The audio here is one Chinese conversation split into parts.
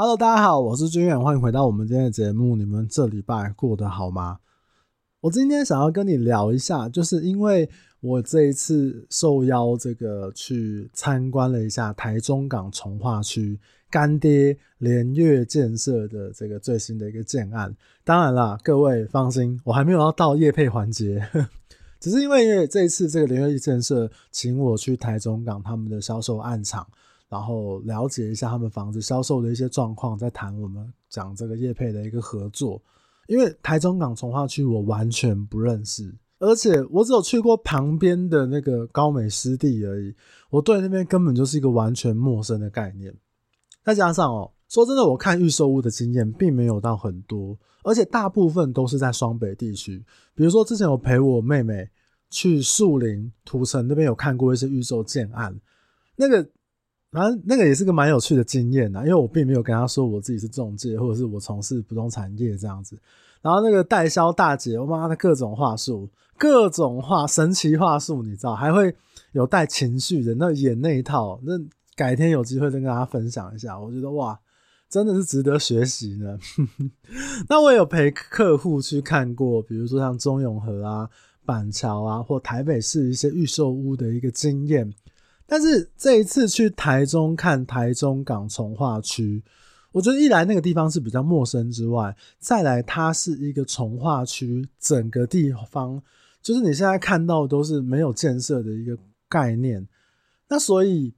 Hello，大家好，我是军远，欢迎回到我们今天的节目。你们这礼拜过得好吗？我今天想要跟你聊一下，就是因为我这一次受邀这个去参观了一下台中港从化区干爹联悦建设的这个最新的一个建案。当然啦，各位放心，我还没有要到业配环节，只是因为这一次这个联悦建设请我去台中港他们的销售案场。然后了解一下他们房子销售的一些状况，再谈我们讲这个业配的一个合作。因为台中港从化区我完全不认识，而且我只有去过旁边的那个高美湿地而已，我对那边根本就是一个完全陌生的概念。再加上哦，说真的，我看预售屋的经验并没有到很多，而且大部分都是在双北地区。比如说之前有陪我妹妹去树林土城那边有看过一些预售建案，那个。然后那个也是个蛮有趣的经验呐，因为我并没有跟他说我自己是中介，或者是我从事不动产业这样子。然后那个代销大姐，我妈的各种话术，各种话神奇话术，你知道，还会有带情绪的那演那一套。那改天有机会再跟大家分享一下，我觉得哇，真的是值得学习呢。那我有陪客户去看过，比如说像中永和啊、板桥啊，或台北市一些预售屋的一个经验。但是这一次去台中看台中港从化区，我觉得一来那个地方是比较陌生之外，再来它是一个从化区，整个地方就是你现在看到都是没有建设的一个概念。那所以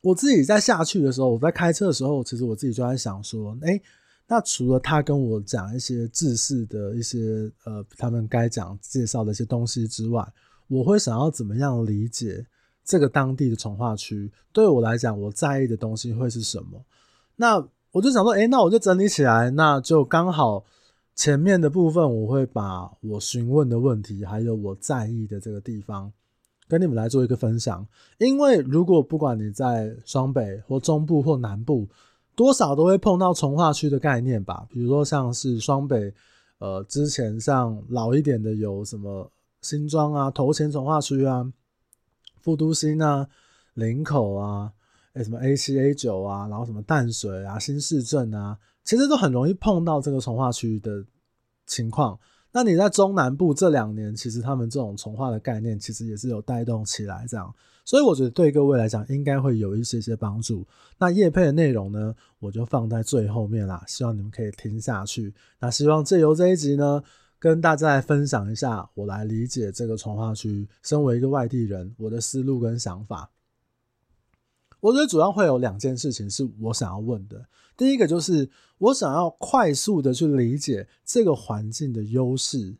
我自己在下去的时候，我在开车的时候，其实我自己就在想说，诶，那除了他跟我讲一些制式的一些呃，他们该讲介绍的一些东西之外，我会想要怎么样理解？这个当地的从化区对我来讲，我在意的东西会是什么？那我就想说，诶，那我就整理起来，那就刚好前面的部分，我会把我询问的问题，还有我在意的这个地方，跟你们来做一个分享。因为如果不管你在双北或中部或南部，多少都会碰到从化区的概念吧。比如说像是双北，呃，之前像老一点的有什么新庄啊、头前从化区啊。副都心啊，林口啊，诶、什么 A 七 A 九啊，然后什么淡水啊，新市镇啊，其实都很容易碰到这个从化区的情况。那你在中南部这两年，其实他们这种从化的概念，其实也是有带动起来这样。所以我觉得对各位来讲，应该会有一些些帮助。那叶配的内容呢，我就放在最后面啦，希望你们可以听下去。那希望借由这一集呢。跟大家来分享一下，我来理解这个从化区。身为一个外地人，我的思路跟想法，我觉得主要会有两件事情是我想要问的。第一个就是我想要快速的去理解这个环境的优势，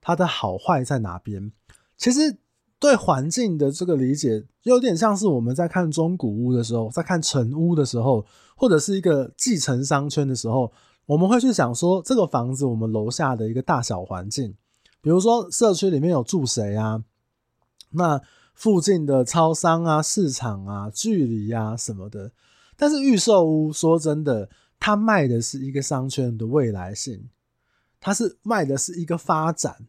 它的好坏在哪边。其实对环境的这个理解，有点像是我们在看中古屋的时候，在看城屋的时候，或者是一个继承商圈的时候。我们会去想说，这个房子我们楼下的一个大小环境，比如说社区里面有住谁啊？那附近的超商啊、市场啊、距离啊什么的。但是预售屋说真的，它卖的是一个商圈的未来性，它是卖的是一个发展。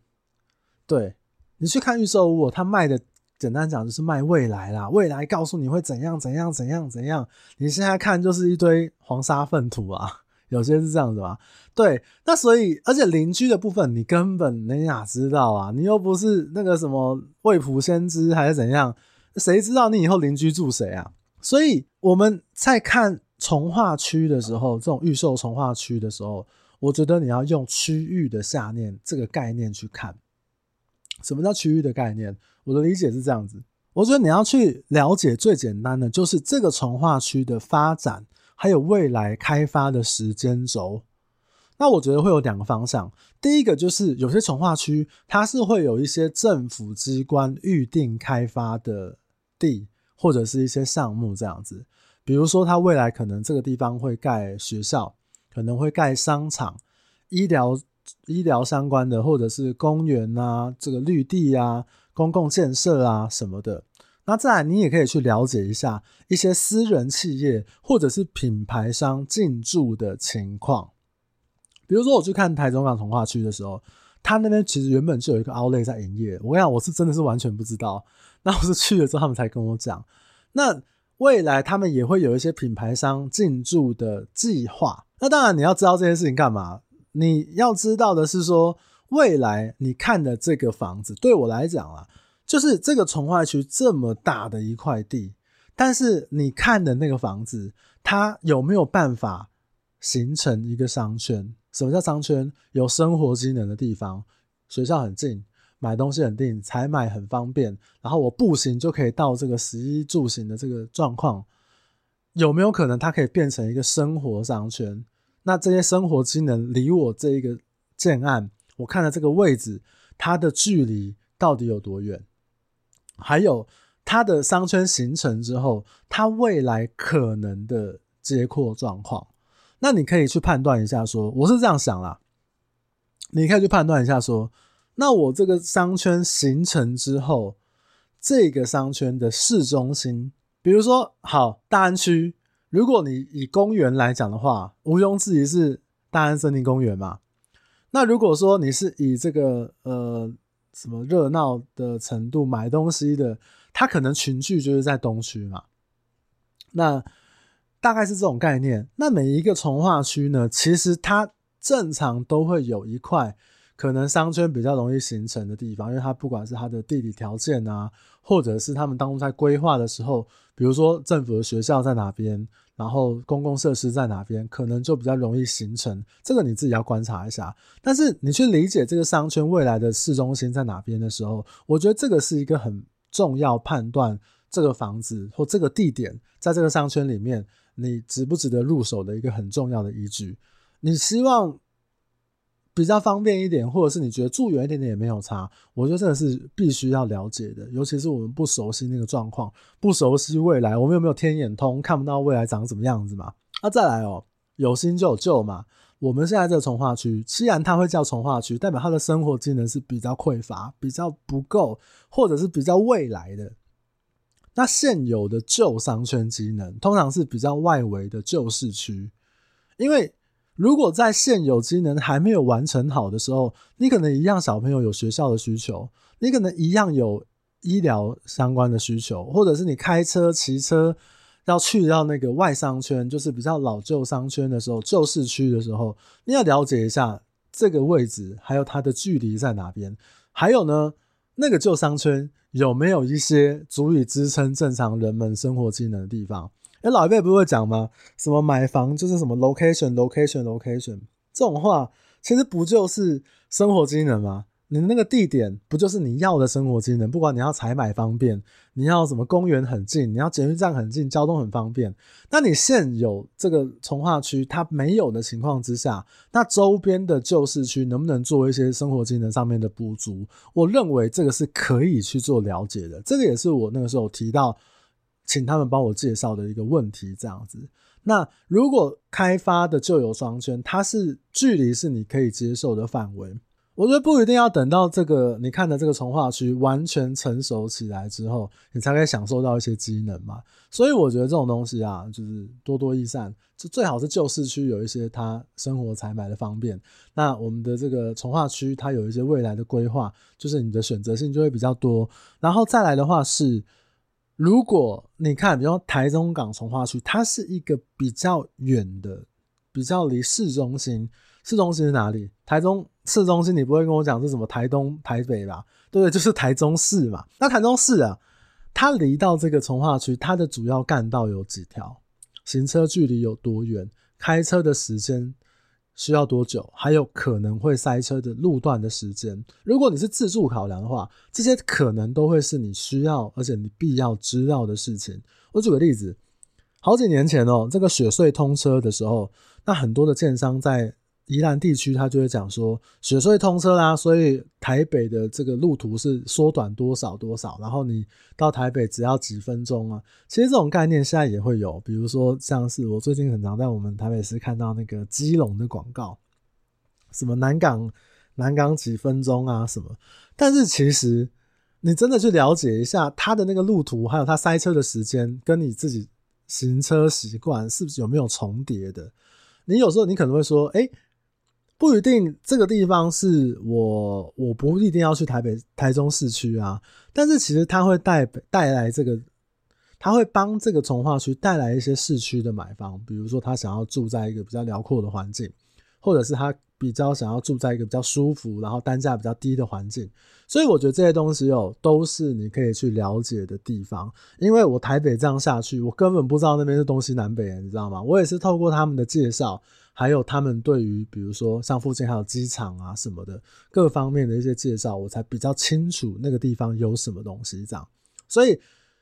对，你去看预售屋，它卖的简单讲就是卖未来啦，未来告诉你会怎样怎样怎样怎样。你现在看就是一堆黄沙粪土啊。有些是这样子吧，对，那所以，而且邻居的部分，你根本你哪知道啊？你又不是那个什么未卜先知还是怎样？谁知道你以后邻居住谁啊？所以我们在看从化区的时候，这种预售从化区的时候，我觉得你要用区域的下念这个概念去看。什么叫区域的概念？我的理解是这样子，我觉得你要去了解最简单的就是这个从化区的发展。还有未来开发的时间轴，那我觉得会有两个方向。第一个就是有些从化区，它是会有一些政府机关预定开发的地，或者是一些项目这样子。比如说，它未来可能这个地方会盖学校，可能会盖商场、医疗、医疗相关的，或者是公园啊、这个绿地啊、公共建设啊什么的。那再来，你也可以去了解一下一些私人企业或者是品牌商进驻的情况。比如说，我去看台中港重划区的时候，他那边其实原本就有一个 Outlet 在营业。我跟你讲，我是真的是完全不知道。那我是去了之后，他们才跟我讲。那未来他们也会有一些品牌商进驻的计划。那当然，你要知道这件事情干嘛？你要知道的是说，未来你看的这个房子，对我来讲啊，就是这个从化区这么大的一块地，但是你看的那个房子，它有没有办法形成一个商圈？什么叫商圈？有生活机能的地方，学校很近。买东西很近，采买很方便，然后我步行就可以到这个食衣住行的这个状况，有没有可能它可以变成一个生活商圈？那这些生活机能离我这一个建案，我看的这个位置，它的距离到底有多远？还有它的商圈形成之后，它未来可能的接扩状况，那你可以去判断一下说，我是这样想啦，你可以去判断一下说。那我这个商圈形成之后，这个商圈的市中心，比如说好大安区，如果你以公园来讲的话，毋庸置疑是大安森林公园嘛。那如果说你是以这个呃什么热闹的程度买东西的，它可能群聚就是在东区嘛。那大概是这种概念。那每一个从化区呢，其实它正常都会有一块。可能商圈比较容易形成的地方，因为它不管是它的地理条件啊，或者是他们当中在规划的时候，比如说政府的学校在哪边，然后公共设施在哪边，可能就比较容易形成。这个你自己要观察一下。但是你去理解这个商圈未来的市中心在哪边的时候，我觉得这个是一个很重要判断这个房子或这个地点在这个商圈里面你值不值得入手的一个很重要的依据。你希望。比较方便一点，或者是你觉得住远一点点也没有差，我觉得这个是必须要了解的。尤其是我们不熟悉那个状况，不熟悉未来，我们有没有天眼通看不到未来长什么样子嘛？那、啊、再来哦，有新就有旧嘛。我们现在这个从化区，虽然它会叫从化区，代表它的生活机能是比较匮乏、比较不够，或者是比较未来的。那现有的旧商圈机能，通常是比较外围的旧市区，因为。如果在现有机能还没有完成好的时候，你可能一样小朋友有学校的需求，你可能一样有医疗相关的需求，或者是你开车、骑车要去到那个外商圈，就是比较老旧商圈的时候，旧市区的时候，你要了解一下这个位置，还有它的距离在哪边，还有呢，那个旧商圈有没有一些足以支撑正常人们生活机能的地方。哎，老一辈不是会讲吗？什么买房就是什么 location location location 这种话，其实不就是生活机能吗？你那个地点不就是你要的生活机能？不管你要采买方便，你要什么公园很近，你要捷运站很近，交通很方便。那你现有这个从化区它没有的情况之下，那周边的旧市区能不能做一些生活机能上面的补足？我认为这个是可以去做了解的。这个也是我那个时候提到。请他们帮我介绍的一个问题，这样子。那如果开发的旧有商圈，它是距离是你可以接受的范围，我觉得不一定要等到这个你看的这个从化区完全成熟起来之后，你才可以享受到一些机能嘛。所以我觉得这种东西啊，就是多多益善，就最好是旧市区有一些它生活采买的方便。那我们的这个从化区，它有一些未来的规划，就是你的选择性就会比较多。然后再来的话是。如果你看，比如说台中港从化区，它是一个比较远的，比较离市中心。市中心是哪里？台中市中心，你不会跟我讲是什么台东、台北吧？对对？就是台中市嘛。那台中市啊，它离到这个从化区，它的主要干道有几条？行车距离有多远？开车的时间？需要多久？还有可能会塞车的路段的时间。如果你是自助考量的话，这些可能都会是你需要而且你必要知道的事情。我举个例子，好几年前哦，这个雪穗通车的时候，那很多的建商在。宜兰地区，他就会讲说雪隧通车啦，所以台北的这个路途是缩短多少多少，然后你到台北只要几分钟啊。其实这种概念现在也会有，比如说像是我最近很常在我们台北市看到那个基隆的广告，什么南港南港几分钟啊什么。但是其实你真的去了解一下它的那个路途，还有它塞车的时间，跟你自己行车习惯是不是有没有重叠的？你有时候你可能会说，诶。不一定这个地方是我，我不一定要去台北、台中市区啊。但是其实它会带带来这个，他会帮这个从化区带来一些市区的买方，比如说他想要住在一个比较辽阔的环境，或者是他比较想要住在一个比较舒服，然后单价比较低的环境。所以我觉得这些东西哦，都是你可以去了解的地方。因为我台北这样下去，我根本不知道那边是东西南北，你知道吗？我也是透过他们的介绍，还有他们对于比如说像附近还有机场啊什么的各方面的一些介绍，我才比较清楚那个地方有什么东西这样。所以。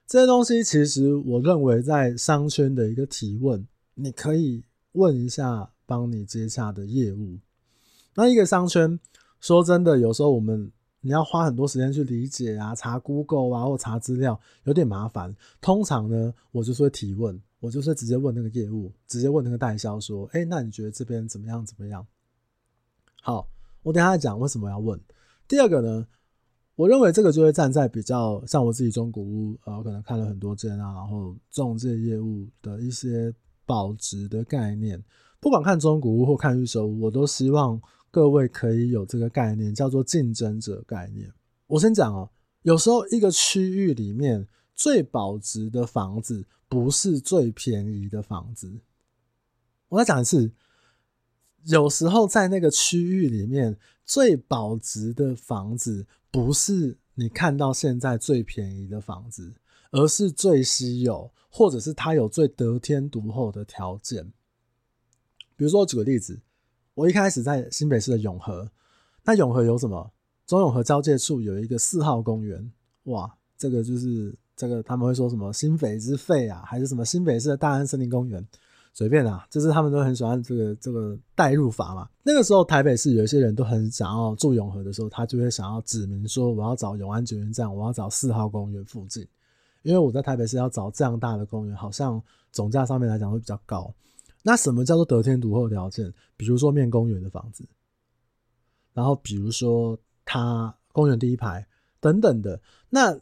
这些东西其实，我认为在商圈的一个提问，你可以问一下帮你接洽的业务。那一个商圈，说真的，有时候我们你要花很多时间去理解啊，查 Google 啊，或查资料，有点麻烦。通常呢，我就是会提问，我就是直接问那个业务，直接问那个代销说：“哎，那你觉得这边怎么样？怎么样？”好，我等下讲为什么要问。第二个呢？我认为这个就会站在比较像我自己中古屋，呃，可能看了很多间啊，然后中介业务的一些保值的概念。不管看中古屋或看预售屋，我都希望各位可以有这个概念，叫做竞争者概念。我先讲哦，有时候一个区域里面最保值的房子不是最便宜的房子。我再讲一次，有时候在那个区域里面最保值的房子。不是你看到现在最便宜的房子，而是最稀有，或者是它有最得天独厚的条件。比如说，我举个例子，我一开始在新北市的永和，那永和有什么？中永和交界处有一个四号公园，哇，这个就是这个他们会说什么新北之肺啊，还是什么新北市的大安森林公园？随便啊，就是他们都很喜欢这个这个代入法嘛。那个时候台北市有一些人都很想要住永和的时候，他就会想要指明说，我要找永安捷运站，我要找四号公园附近，因为我在台北市要找这样大的公园，好像总价上面来讲会比较高。那什么叫做得天独厚条件？比如说面公园的房子，然后比如说它公园第一排等等的那。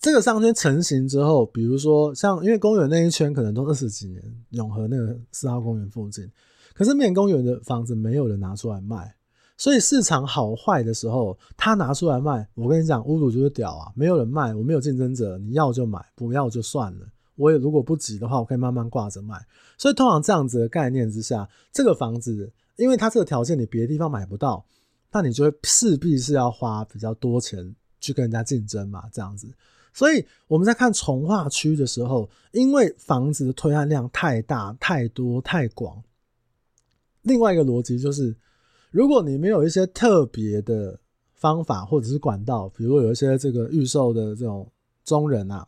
这个商圈成型之后，比如说像，因为公园那一圈可能都二十几年，永和那个四号公园附近，可是面公园的房子没有人拿出来卖，所以市场好坏的时候，他拿出来卖，我跟你讲，屋主就是屌啊，没有人卖，我没有竞争者，你要就买，不要就算了，我也如果不急的话，我可以慢慢挂着卖。所以通常这样子的概念之下，这个房子，因为它这个条件你别的地方买不到，那你就会势必是要花比较多钱去跟人家竞争嘛，这样子。所以我们在看重化区的时候，因为房子的推案量太大、太多、太广。另外一个逻辑就是，如果你没有一些特别的方法或者是管道，比如有一些这个预售的这种中人啊、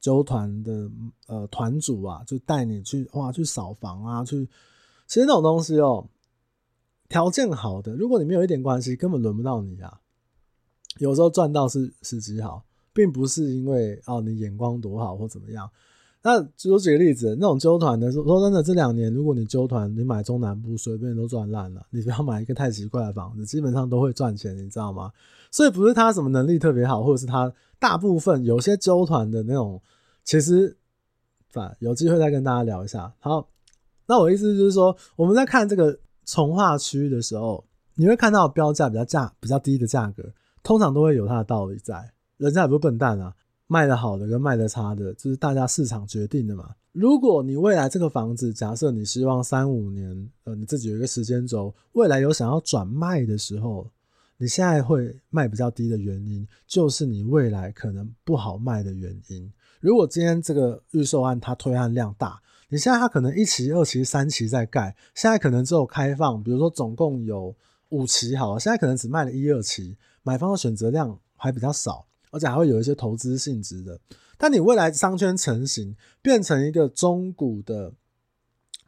揪团的呃团主啊，就带你去哇去扫房啊，去其实那种东西哦，条件好的，如果你没有一点关系，根本轮不到你啊。有时候赚到是时机好。并不是因为哦你眼光多好或怎么样，那就我举个例子，那种揪团的说真的，这两年如果你揪团，你买中南部随便都赚烂了。你不要买一个太奇怪的房子，基本上都会赚钱，你知道吗？所以不是他什么能力特别好，或者是他大部分有些揪团的那种，其实反有机会再跟大家聊一下。好，那我意思就是说，我们在看这个从化区域的时候，你会看到标价比较价比较低的价格，通常都会有它的道理在。人家也不是笨蛋啊，卖的好的跟卖的差的，就是大家市场决定的嘛。如果你未来这个房子，假设你希望三五年，呃，你自己有一个时间轴，未来有想要转卖的时候，你现在会卖比较低的原因，就是你未来可能不好卖的原因。如果今天这个预售案它推案量大，你现在它可能一期、二期、三期在盖，现在可能只有开放，比如说总共有五期好了，现在可能只卖了一二期，买方的选择量还比较少。而且还会有一些投资性质的，但你未来商圈成型，变成一个中古的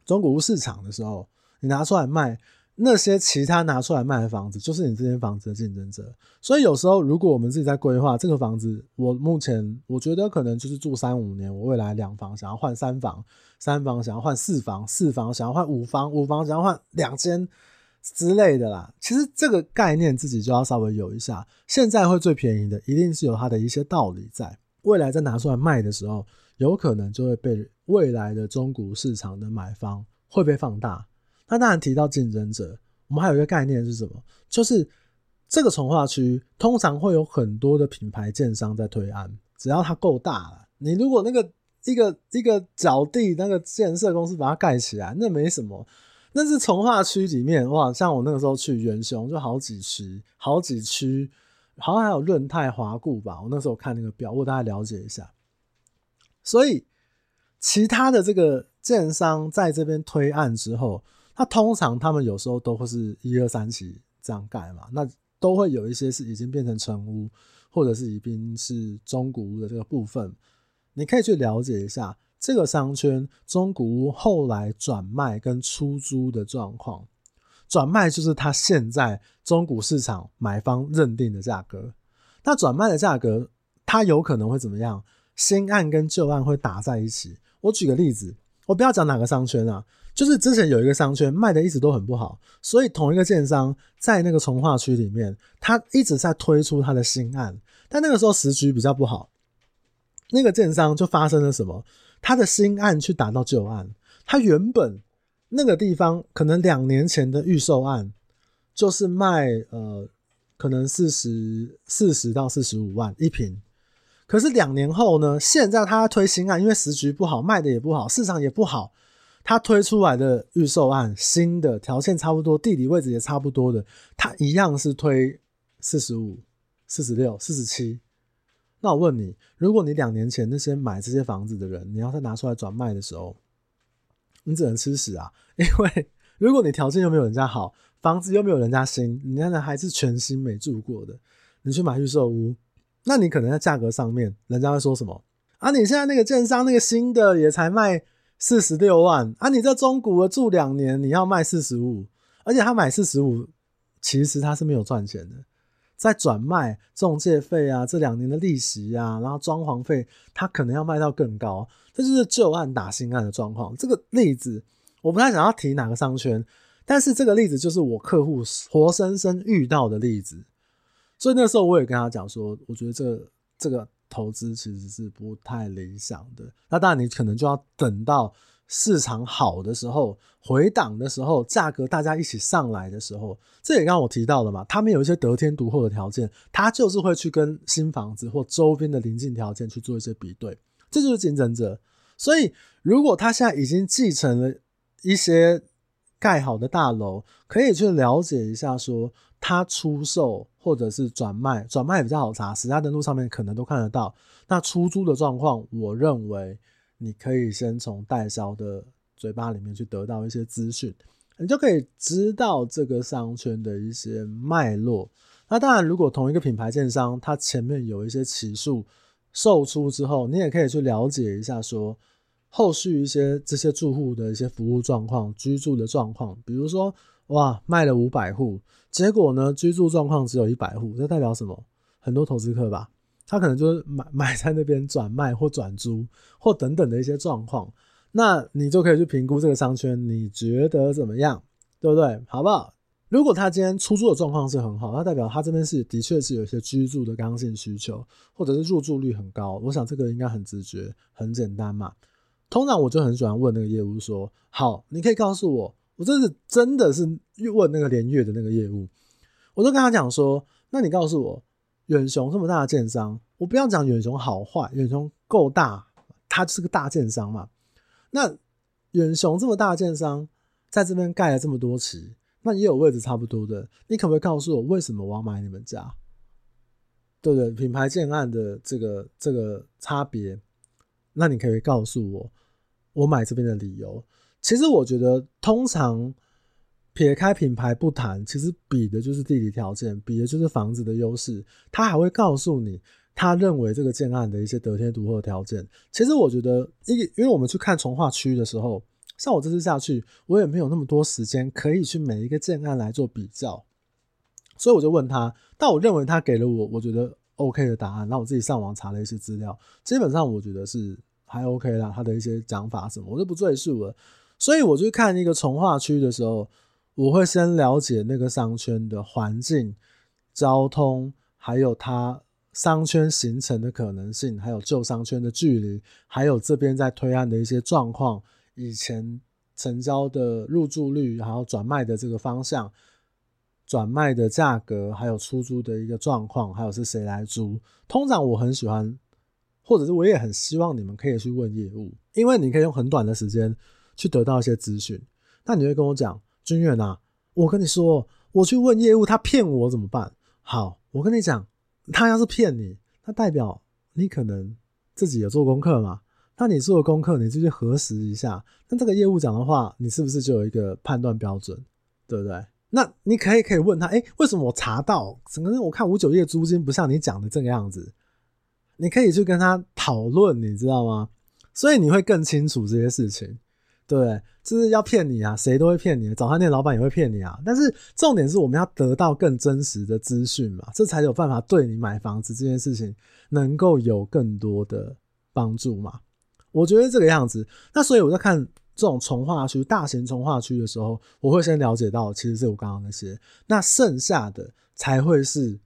中古屋市场的时候，你拿出来卖，那些其他拿出来卖的房子，就是你这间房子的竞争者。所以有时候，如果我们自己在规划这个房子，我目前我觉得可能就是住三五年，我未来两房想要换三房，三房想要换四房，四房想要换五房，五房想要换两间。之类的啦，其实这个概念自己就要稍微有一下。现在会最便宜的，一定是有它的一些道理在。未来再拿出来卖的时候，有可能就会被未来的中古市场的买方会被放大。那当然提到竞争者，我们还有一个概念是什么？就是这个重划区通常会有很多的品牌建商在推案，只要它够大了，你如果那个一个一个角地那个建设公司把它盖起来，那没什么。那是从化区里面哇，像我那个时候去元雄就好几区，好几区，好像还有润泰、华固吧。我那时候看那个表，我大概了解一下。所以其他的这个建商在这边推案之后，他通常他们有时候都会是一二三期这样盖嘛，那都会有一些是已经变成成屋，或者是已经是中古屋的这个部分，你可以去了解一下。这个商圈中古屋后来转卖跟出租的状况，转卖就是它现在中古市场买方认定的价格。那转卖的价格，它有可能会怎么样？新案跟旧案会打在一起。我举个例子，我不要讲哪个商圈啊，就是之前有一个商圈卖的一直都很不好，所以同一个建商在那个重划区里面，他一直在推出他的新案，但那个时候时局比较不好，那个建商就发生了什么？他的新案去打到旧案，他原本那个地方可能两年前的预售案就是卖呃，可能四十四十到四十五万一平，可是两年后呢，现在他推新案，因为时局不好，卖的也不好，市场也不好，他推出来的预售案，新的条件差不多，地理位置也差不多的，他一样是推四十五、四十六、四十七。那我问你，如果你两年前那些买这些房子的人，你要再拿出来转卖的时候，你只能吃屎啊！因为如果你条件又没有人家好，房子又没有人家新，你那还是全新没住过的，你去买预售屋，那你可能在价格上面，人家会说什么？啊，你现在那个建商那个新的也才卖四十六万，啊，你这中古的住两年你要卖四十五，而且他买四十五，其实他是没有赚钱的。在转卖中介费啊，这两年的利息啊，然后装潢费，他可能要卖到更高，这就是旧案打新案的状况。这个例子我不太想要提哪个商圈，但是这个例子就是我客户活生生遇到的例子。所以那时候我也跟他讲说，我觉得这个这个投资其实是不太理想的。那当然你可能就要等到。市场好的时候，回档的时候，价格大家一起上来的时候，这也刚我提到了嘛，他们有一些得天独厚的条件，他就是会去跟新房子或周边的邻近条件去做一些比对，这就是竞争者。所以，如果他现在已经继承了一些盖好的大楼，可以去了解一下，说他出售或者是转卖，转卖也比较好查，实价登录上面可能都看得到。那出租的状况，我认为。你可以先从代销的嘴巴里面去得到一些资讯，你就可以知道这个商圈的一些脉络。那当然，如果同一个品牌建商，它前面有一些起数售出之后，你也可以去了解一下，说后续一些这些住户的一些服务状况、居住的状况。比如说，哇，卖了五百户，结果呢，居住状况只有一百户，这代表什么？很多投资客吧。他可能就是买 买在那边转卖或转租或等等的一些状况，那你就可以去评估这个商圈，你觉得怎么样，对不对？好不好？如果他今天出租的状况是很好，那代表他这边是的确是有一些居住的刚性需求，或者是入住率很高。我想这个应该很直觉、很简单嘛。通常我就很喜欢问那个业务说：“好，你可以告诉我，我这是真的是问那个连月的那个业务，我就跟他讲说，那你告诉我。”远雄这么大的建商，我不要讲远雄好坏，远雄够大，它就是个大建商嘛。那远雄这么大的建商，在这边盖了这么多期，那也有位置差不多的，你可不可以告诉我，为什么我要买你们家？对不对？品牌建案的这个这个差别，那你可以告诉我，我买这边的理由。其实我觉得，通常。撇开品牌不谈，其实比的就是地理条件，比的就是房子的优势。他还会告诉你，他认为这个建案的一些得天独厚条件。其实我觉得，因因为我们去看从化区的时候，像我这次下去，我也没有那么多时间可以去每一个建案来做比较，所以我就问他。但我认为他给了我我觉得 OK 的答案。那我自己上网查了一些资料，基本上我觉得是还 OK 啦。他的一些讲法什么，我就不赘述了。所以我去看一个从化区的时候。我会先了解那个商圈的环境、交通，还有它商圈形成的可能性，还有旧商圈的距离，还有这边在推案的一些状况，以前成交的入住率，还有转卖的这个方向、转卖的价格，还有出租的一个状况，还有是谁来租。通常我很喜欢或者是我也很希望你们可以去问业务，因为你可以用很短的时间去得到一些资讯。那你会跟我讲，军远啊，我跟你说，我去问业务，他骗我怎么办？好，我跟你讲，他要是骗你，那代表你可能自己有做功课嘛？那你做的功课，你就去核实一下。那这个业务讲的话，你是不是就有一个判断标准，对不对？那你可以可以问他，哎，为什么我查到整个我看五九一租金不像你讲的这个样子？你可以去跟他讨论，你知道吗？所以你会更清楚这些事情，对，就是要骗你啊，谁都会骗你，早餐店老板也会骗你啊。但是重点是我们要得到更真实的资讯嘛，这才有办法对你买房子这件事情能够有更多的帮助嘛。我觉得这个样子，那所以我在看这种重划区、大型重划区的时候，我会先了解到，其实是我刚刚那些，那剩下的才会是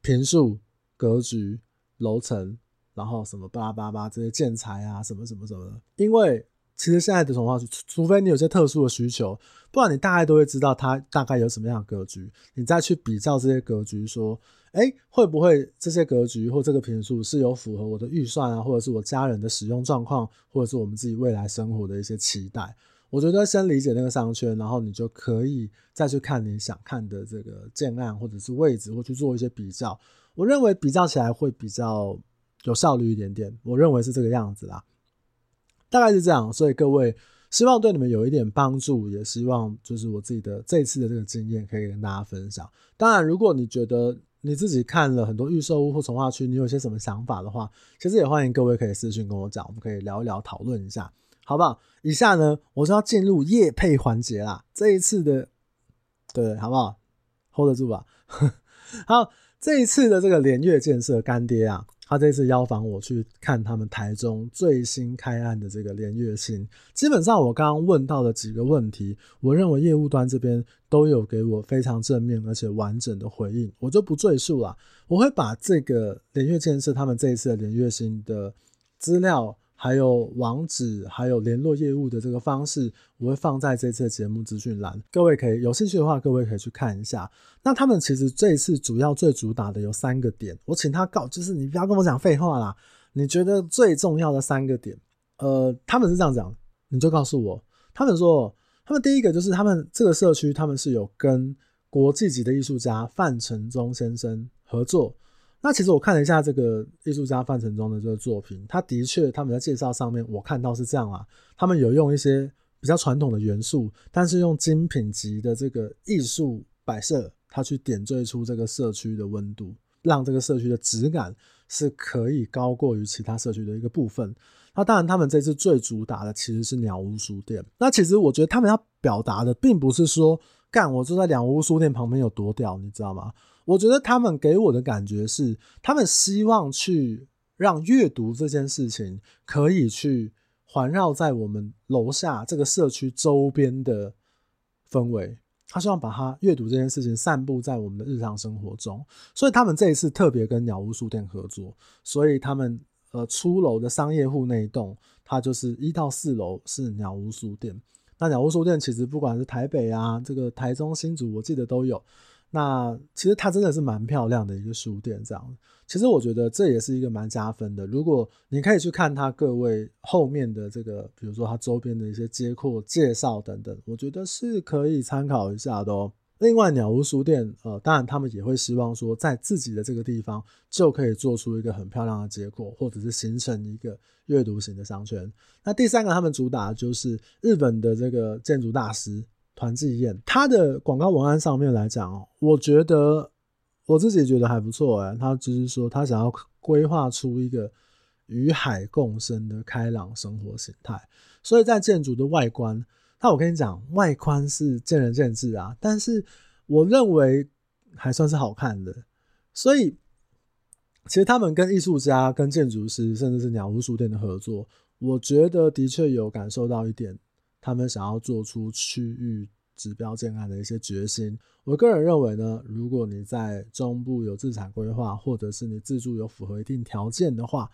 平数、格局。楼层，然后什么巴拉巴拉这些建材啊，什么什么什么的。因为其实现在的重划区，除非你有些特殊的需求，不然你大概都会知道它大概有什么样的格局。你再去比较这些格局，说，哎，会不会这些格局或这个坪数是有符合我的预算啊，或者是我家人的使用状况，或者是我们自己未来生活的一些期待？我觉得先理解那个商圈，然后你就可以再去看你想看的这个建案或者是位置，或去做一些比较。我认为比较起来会比较有效率一点点，我认为是这个样子啦，大概是这样。所以各位，希望对你们有一点帮助，也希望就是我自己的这一次的这个经验可以跟大家分享。当然，如果你觉得你自己看了很多预售屋或从化区，你有些什么想法的话，其实也欢迎各位可以私信跟我讲，我们可以聊一聊，讨论一下，好不好？以下呢，我就要进入业配环节啦。这一次的，对，好不好？hold 得住吧？好。这一次的这个联悦建设干爹啊，他这次邀访我去看他们台中最新开案的这个连月新。基本上我刚刚问到的几个问题，我认为业务端这边都有给我非常正面而且完整的回应，我就不赘述了。我会把这个连月建设他们这一次的连月新的资料。还有网址，还有联络业务的这个方式，我会放在这次的节目资讯栏。各位可以有兴趣的话，各位可以去看一下。那他们其实这一次主要最主打的有三个点，我请他告，就是你不要跟我讲废话啦。你觉得最重要的三个点，呃，他们是这样讲，你就告诉我。他们说，他们第一个就是他们这个社区，他们是有跟国际级的艺术家范承宗先生合作。那其实我看了一下这个艺术家范承宗的这个作品，他的确他们在介绍上面我看到是这样啊，他们有用一些比较传统的元素，但是用精品级的这个艺术摆设，它去点缀出这个社区的温度，让这个社区的质感是可以高过于其他社区的一个部分。那当然，他们这次最主打的其实是鸟屋书店。那其实我觉得他们要表达的，并不是说干我坐在鸟屋书店旁边有多屌，你知道吗？我觉得他们给我的感觉是，他们希望去让阅读这件事情可以去环绕在我们楼下这个社区周边的氛围。他希望把它阅读这件事情散布在我们的日常生活中，所以他们这一次特别跟鸟屋书店合作，所以他们呃出楼的商业户那一栋，它就是一到四楼是鸟屋书店。那鸟屋书店其实不管是台北啊，这个台中、新竹，我记得都有。那其实它真的是蛮漂亮的一个书店，这样。其实我觉得这也是一个蛮加分的。如果你可以去看它各位后面的这个，比如说它周边的一些街廓介绍等等，我觉得是可以参考一下的哦。另外，鸟屋书店，呃，当然他们也会希望说，在自己的这个地方就可以做出一个很漂亮的街廓，或者是形成一个阅读型的商圈。那第三个，他们主打的就是日本的这个建筑大师。团季彦，他的广告文案上面来讲哦，我觉得我自己觉得还不错哎。他就是说，他想要规划出一个与海共生的开朗生活形态。所以在建筑的外观，那我跟你讲，外观是见仁见智啊，但是我认为还算是好看的。所以，其实他们跟艺术家、跟建筑师，甚至是鸟屋书店的合作，我觉得的确有感受到一点。他们想要做出区域指标建案的一些决心，我个人认为呢，如果你在中部有资产规划，或者是你自住有符合一定条件的话，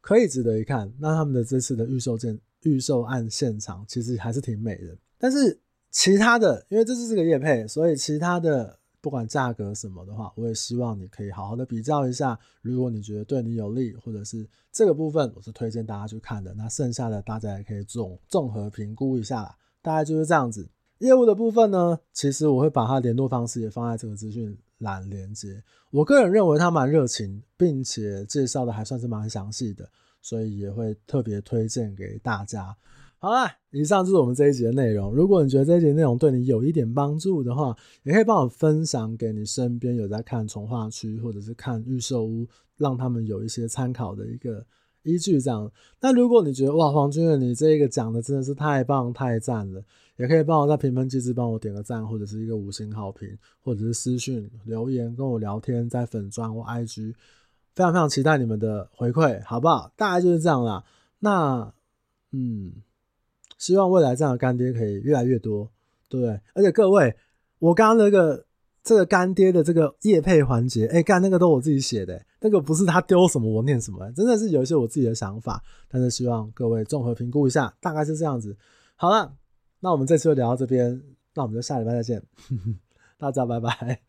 可以值得一看。那他们的这次的预售建预售案现场其实还是挺美的。但是其他的，因为这是这个业配，所以其他的。不管价格什么的话，我也希望你可以好好的比较一下。如果你觉得对你有利，或者是这个部分我是推荐大家去看的，那剩下的大家也可以综综合评估一下啦。大概就是这样子。业务的部分呢，其实我会把他联络方式也放在这个资讯栏连接。我个人认为他蛮热情，并且介绍的还算是蛮详细的，所以也会特别推荐给大家。好啦，以上就是我们这一集的内容。如果你觉得这一集内容对你有一点帮助的话，也可以帮我分享给你身边有在看重划区或者是看预售屋，让他们有一些参考的一个依据。这样，那如果你觉得哇，黄君远你这一个讲的真的是太棒太赞了，也可以帮我在评分机制帮我点个赞，或者是一个五星好评，或者是私讯留言跟我聊天，在粉专或 IG，非常非常期待你们的回馈，好不好？大概就是这样啦。那，嗯。希望未来这样的干爹可以越来越多，对不对？而且各位，我刚刚那个这个干爹的这个业配环节，哎，干那个都我自己写的，那个不是他丢什么我念什么，真的是有一些我自己的想法。但是希望各位综合评估一下，大概是这样子。好了，那我们这次就聊到这边，那我们就下礼拜再见，大家拜拜。